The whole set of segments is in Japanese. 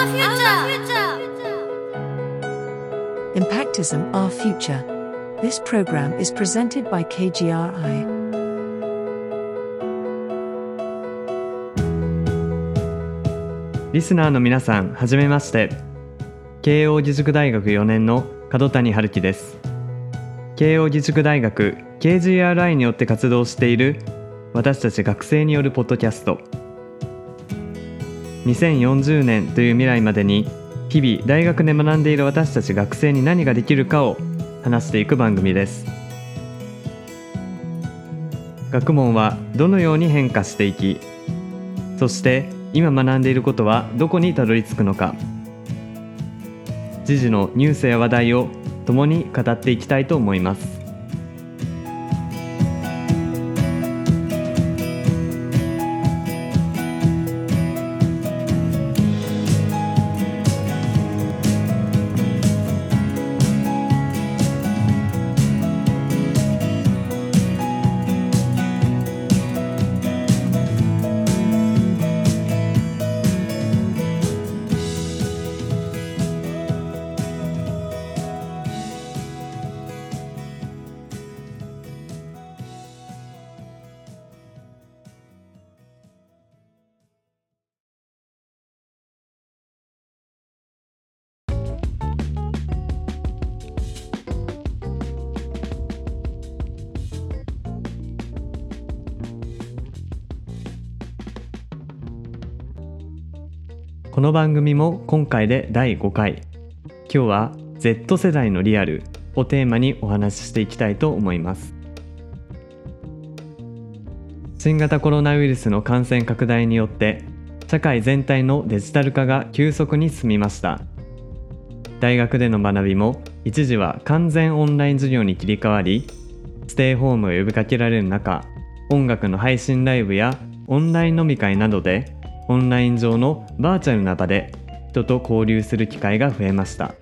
the future. Impactism Our Future. This program is presented by KGRI. リスナーの皆さんはじめまして慶應義塾大学4年の角谷春樹です慶應義塾大学 KGRI によって活動している私たち学生によるポッドキャスト2040年という未来までに日々大学で学んでいる私たち学生に何ができるかを話していく番組です。学問はどのように変化していきそして今学んでいることはどこにたどり着くのか。時事のニュースや話題を共に語っていきたいと思います。この番組も今回で第5回。今日は Z 世代のリアルをテーマにお話ししていきたいと思います。新型コロナウイルスの感染拡大によって社会全体のデジタル化が急速に進みました。大学での学びも一時は完全オンライン授業に切り替わりステイホームを呼びかけられる中音楽の配信ライブやオンライン飲み会などでオンライン上のバーチャルな場で人と交流する機会が増えました。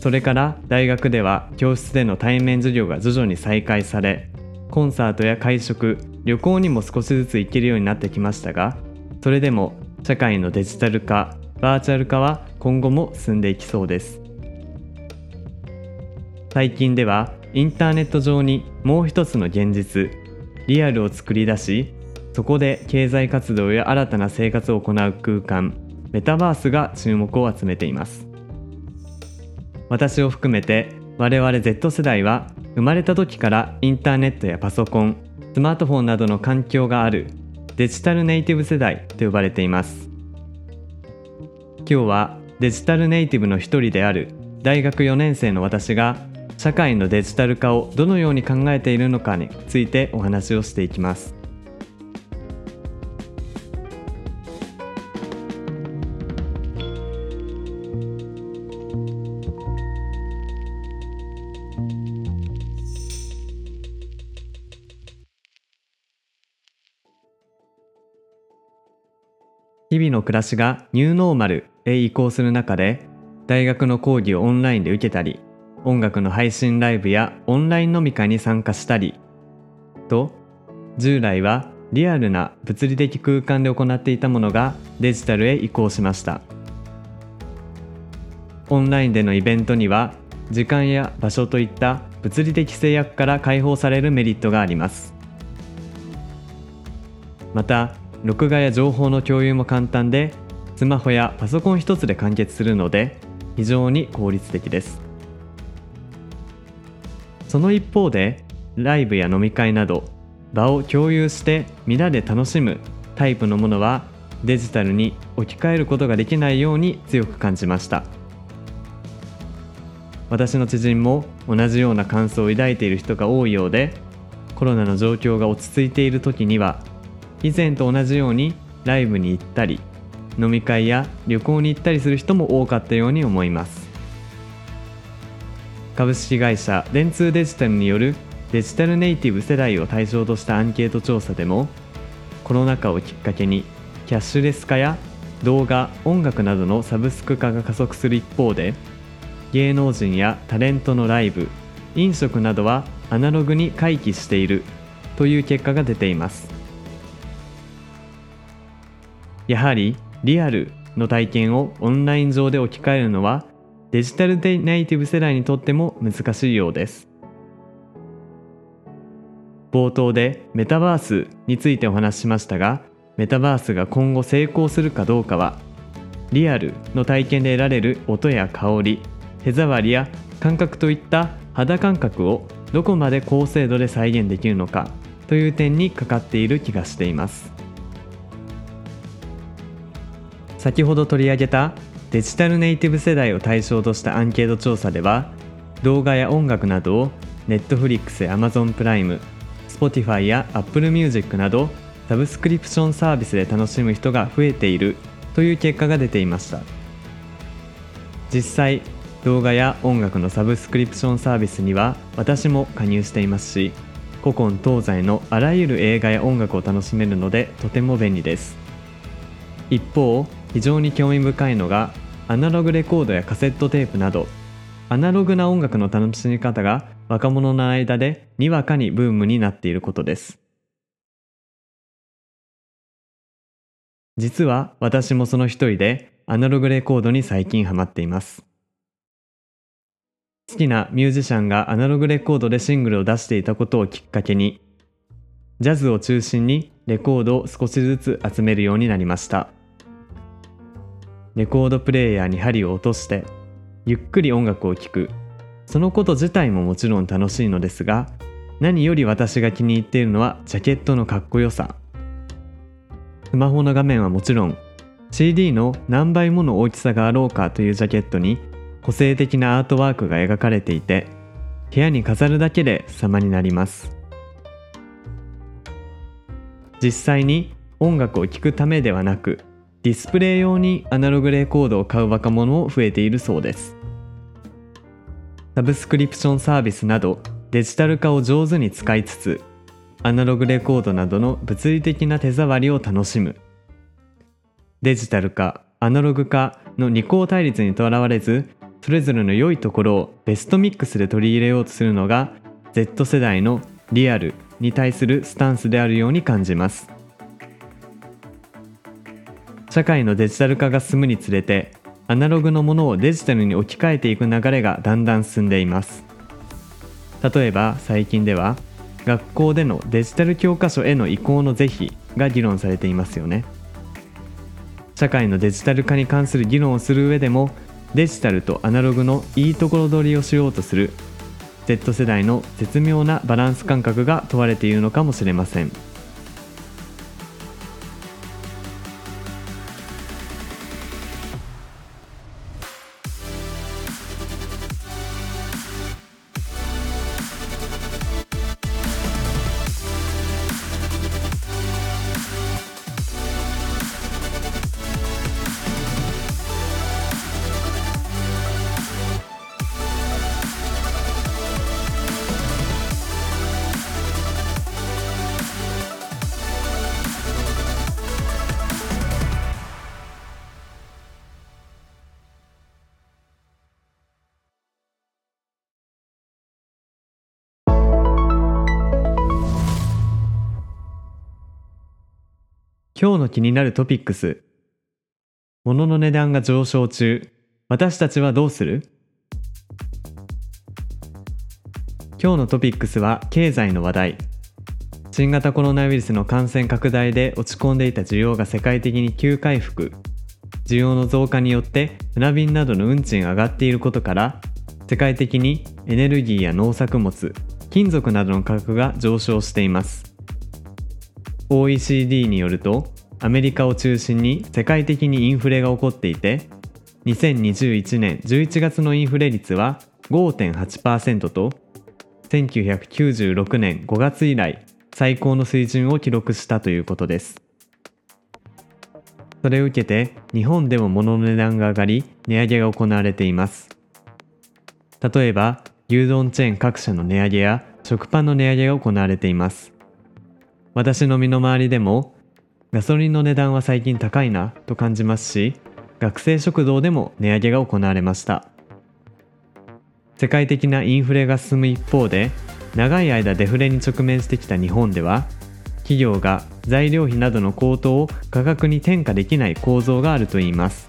それから大学では教室での対面授業が徐々に再開されコンサートや会食旅行にも少しずつ行けるようになってきましたがそれでも社会のデジタル化バーチャル化は今後も進んでいきそうです。最近ではインターネット上にもう一つの現実リアルを作り出しそこで経済活動や新たな生活を行う空間メタバースが注目を集めています。私を含めて我々 Z 世代は生まれた時からインターネットやパソコンスマートフォンなどの環境があるデジタルネイティブ世代と呼ばれています。今日はデジタルネイティブの一人である大学4年生の私が社会のデジタル化をどのように考えているのかについてお話をしていきます。の暮らしがニューノーマルへ移行する中で大学の講義をオンラインで受けたり音楽の配信ライブやオンライン飲み会に参加したりと従来はリアルな物理的空間で行っていたものがデジタルへ移行しました。オンラインでのイベントには時間や場所といった物理的制約から解放されるメリットがあります。また録画や情報の共有も簡単でスマホやパソコン一つで完結するので非常に効率的です。その一方でライブや飲み会など場を共有して皆で楽しむタイプのものはデジタルに置き換えることができないように強く感じました。私の知人も同じような感想を抱いている人が多いようでコロナの状況が落ち着いている時には以前と同じようにライブに行ったり飲み会や旅行に行ったりする人も多かったように思います。株式会社電通デジタルによるデジタルネイティブ世代を対象としたアンケート調査でもコロナ禍をきっかけにキャッシュレス化や動画音楽などのサブスク化が加速する一方で芸能人やタレントのライブ飲食などはアナログに回帰しているという結果が出ています。やはりリアルの体験をオンライン上で置き換えるのはデジタルネイティブ世代にとっても難しいようです。冒頭でメタバースについてお話ししましたがメタバースが今後成功するかどうかはリアルの体験で得られる音や香り手触りや感覚といった肌感覚をどこまで高精度で再現できるのかという点にかかっている気がしています。先ほど取り上げたデジタルネイティブ世代を対象としたアンケート調査では動画や音楽などを Netflix や Amazon プライム Spotify や Apple Music などサブスクリプションサービスで楽しむ人が増えているという結果が出ていました。実際動画や音楽のサブスクリプションサービスには私も加入していますし古今東西のあらゆる映画や音楽を楽しめるのでとても便利です。一方非常に興味深いのがアナログレコードやカセットテープなどアナログな音楽の楽しみ方が若者の間でにわかにブームになっていることです。実は私もその一人でアナログレコードに最近ハマっています。好きなミュージシャンがアナログレコードでシングルを出していたことをきっかけにジャズを中心にレコードを少しずつ集めるようになりました。レコードプレーヤーに針を落としてゆっくり音楽を聴く。そのこと自体ももちろん楽しいのですが何より私が気に入っているのはジャケットのかっこよさ。スマホの画面はもちろん CD の何倍もの大きさがあろうかというジャケットに個性的なアートワークが描かれていて部屋に飾るだけで様になります。実際に音楽を聴くためではなくディスプレイ用にアナログレコードを買う若者も増えているそうです。サブスクリプションサービスなどデジタル化を上手に使いつつアナログレコードなどの物理的な手触りを楽しむ。デジタル化アナログ化の二項対立にとらわれずそれぞれの良いところをベストミックスで取り入れようとするのが Z 世代のリアルに対するスタンスであるように感じます。社会のデジタル化が進むにつれてアナログのものをデジタルに置き換えていく流れがだんだん進んでいます例えば最近では学校でのデジタル教科書への移行の是非が議論されていますよね社会のデジタル化に関する議論をする上でもデジタルとアナログのいいところ取りをしようとする Z 世代の絶妙なバランス感覚が問われているのかもしれません。今日の気になるトピックス。物の値段が上昇中。私たちはどうする？今日のトピックスは経済の話題。新型コロナウイルスの感染拡大で落ち込んでいた需要が世界的に急回復。需要の増加によって船便などの運賃が上がっていることから世界的にエネルギーや農作物金属などの価格が上昇しています OECD によるとアメリカを中心に世界的にインフレが起こっていて2021年11月のインフレ率は5.8%と1996年5月以来最高の水準を記録したということです。それを受けて日本でも物の値段が上がり値上げが行われています。例えば牛丼チェーン各社の値上げや食パンの値上げが行われています。私の身の回りでもガソリンの値段は最近高いなと感じますし学生食堂でも値上げが行われました。世界的なインフレが進む一方で長い間デフレに直面してきた日本では企業が材料費などの高騰を価格に転嫁できない構造があるといいます。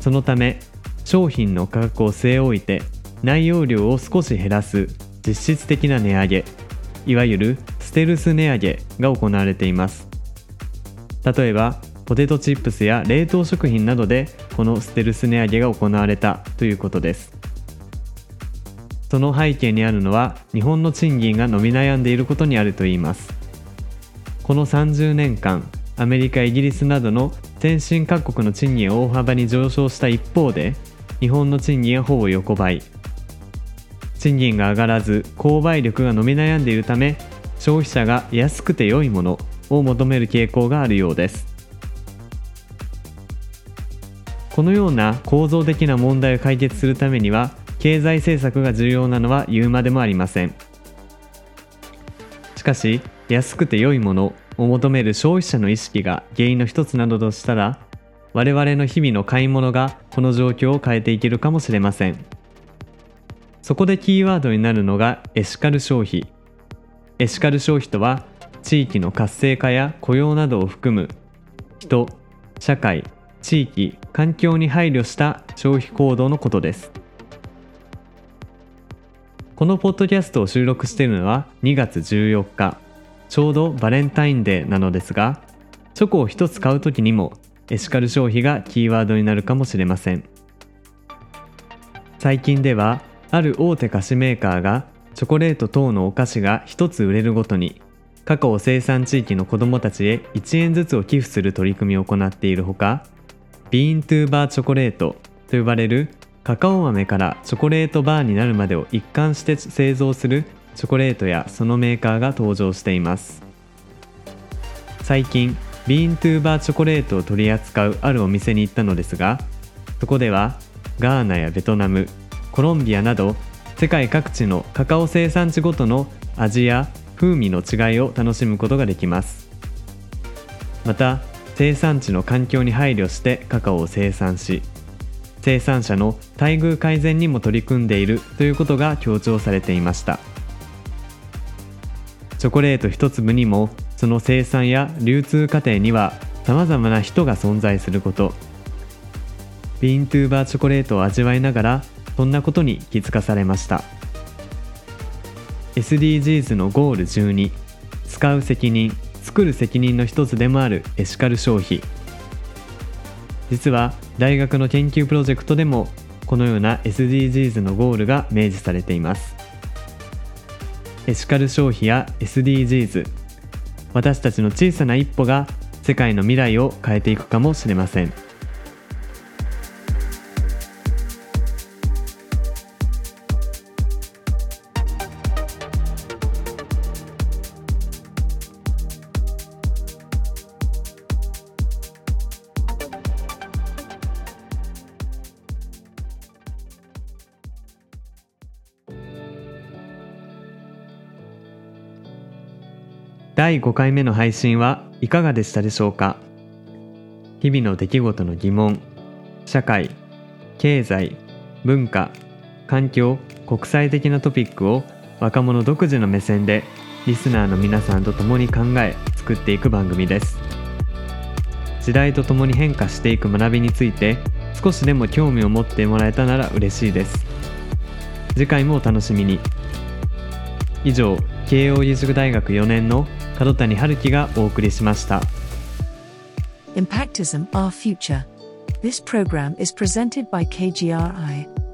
そのため商品の価格を据え置いて内容量を少し減らす実質的な値上げいわゆるテルス値上げが行われています。例えばポテトチップスや冷凍食品などでこのステルス値上げが行われたということです。その背景にあるのは日本の賃金が伸び悩んでいることにあるといいます。この30年間アメリカイギリスなどの先進各国の賃金は大幅に上昇した一方で日本の賃金はほぼ横ばい。賃金が上がらず購買力が伸び悩んでいるため消費者が安くて良いものを求める傾向があるようです。このような構造的な問題を解決するためには経済政策が重要なのは言うまでもありません。しかし安くて良いものを求める消費者の意識が原因の一つなどとしたら我々の日々の買い物がこの状況を変えていけるかもしれません。そこでキーワードになるのがエシカル消費。エシカル消費とは地域の活性化や雇用などを含む人社会地域環境に配慮した消費行動のことです。このポッドキャストを収録しているのは2月14日ちょうどバレンタインデーなのですがチョコを1つ買う時にもエシカル消費がキーワードになるかもしれません。最近ではある大手菓子メーカーがチョコレート等のお菓子が1つ売れるごとにカカオ生産地域の子どもたちへ1円ずつを寄付する取り組みを行っているほかビーントゥーバーチョコレートと呼ばれるカカオ豆からチョコレートバーになるまでを一貫して製造するチョコレートやそのメーカーが登場しています。最近ビーントゥーバーチョコレートを取り扱うあるお店に行ったのですがそこではガーナやベトナムコロンビアなど世界各地のカカオ生産地ごとの味や風味の違いを楽しむことができます。また生産地の環境に配慮してカカオを生産し生産者の待遇改善にも取り組んでいるということが強調されていました。チョコレート一粒にもその生産や流通過程にはさまざまな人が存在すること。ビーントゥーバーチョコレートを味わいながらそんなことに気づかされました。SDGs のゴール12使う責任作る責任の一つでもあるエシカル消費。実は大学の研究プロジェクトでもこのような SDGs のゴールが明示されています。エシカル消費や SDGs 私たちの小さな一歩が世界の未来を変えていくかもしれません。第5回目の配信はいかがでしたでしょうか？日々の出来事の疑問社会経済文化環境国際的なトピックを若者独自の目線でリスナーの皆さんと共に考え作っていく番組です。時代とともに変化していく学びについて少しでも興味を持ってもらえたなら嬉しいです。次回もお楽しみに。以上慶應義塾大学4年の角谷春樹がお送りしました Impactism Our Future. This program is presented by KGRI.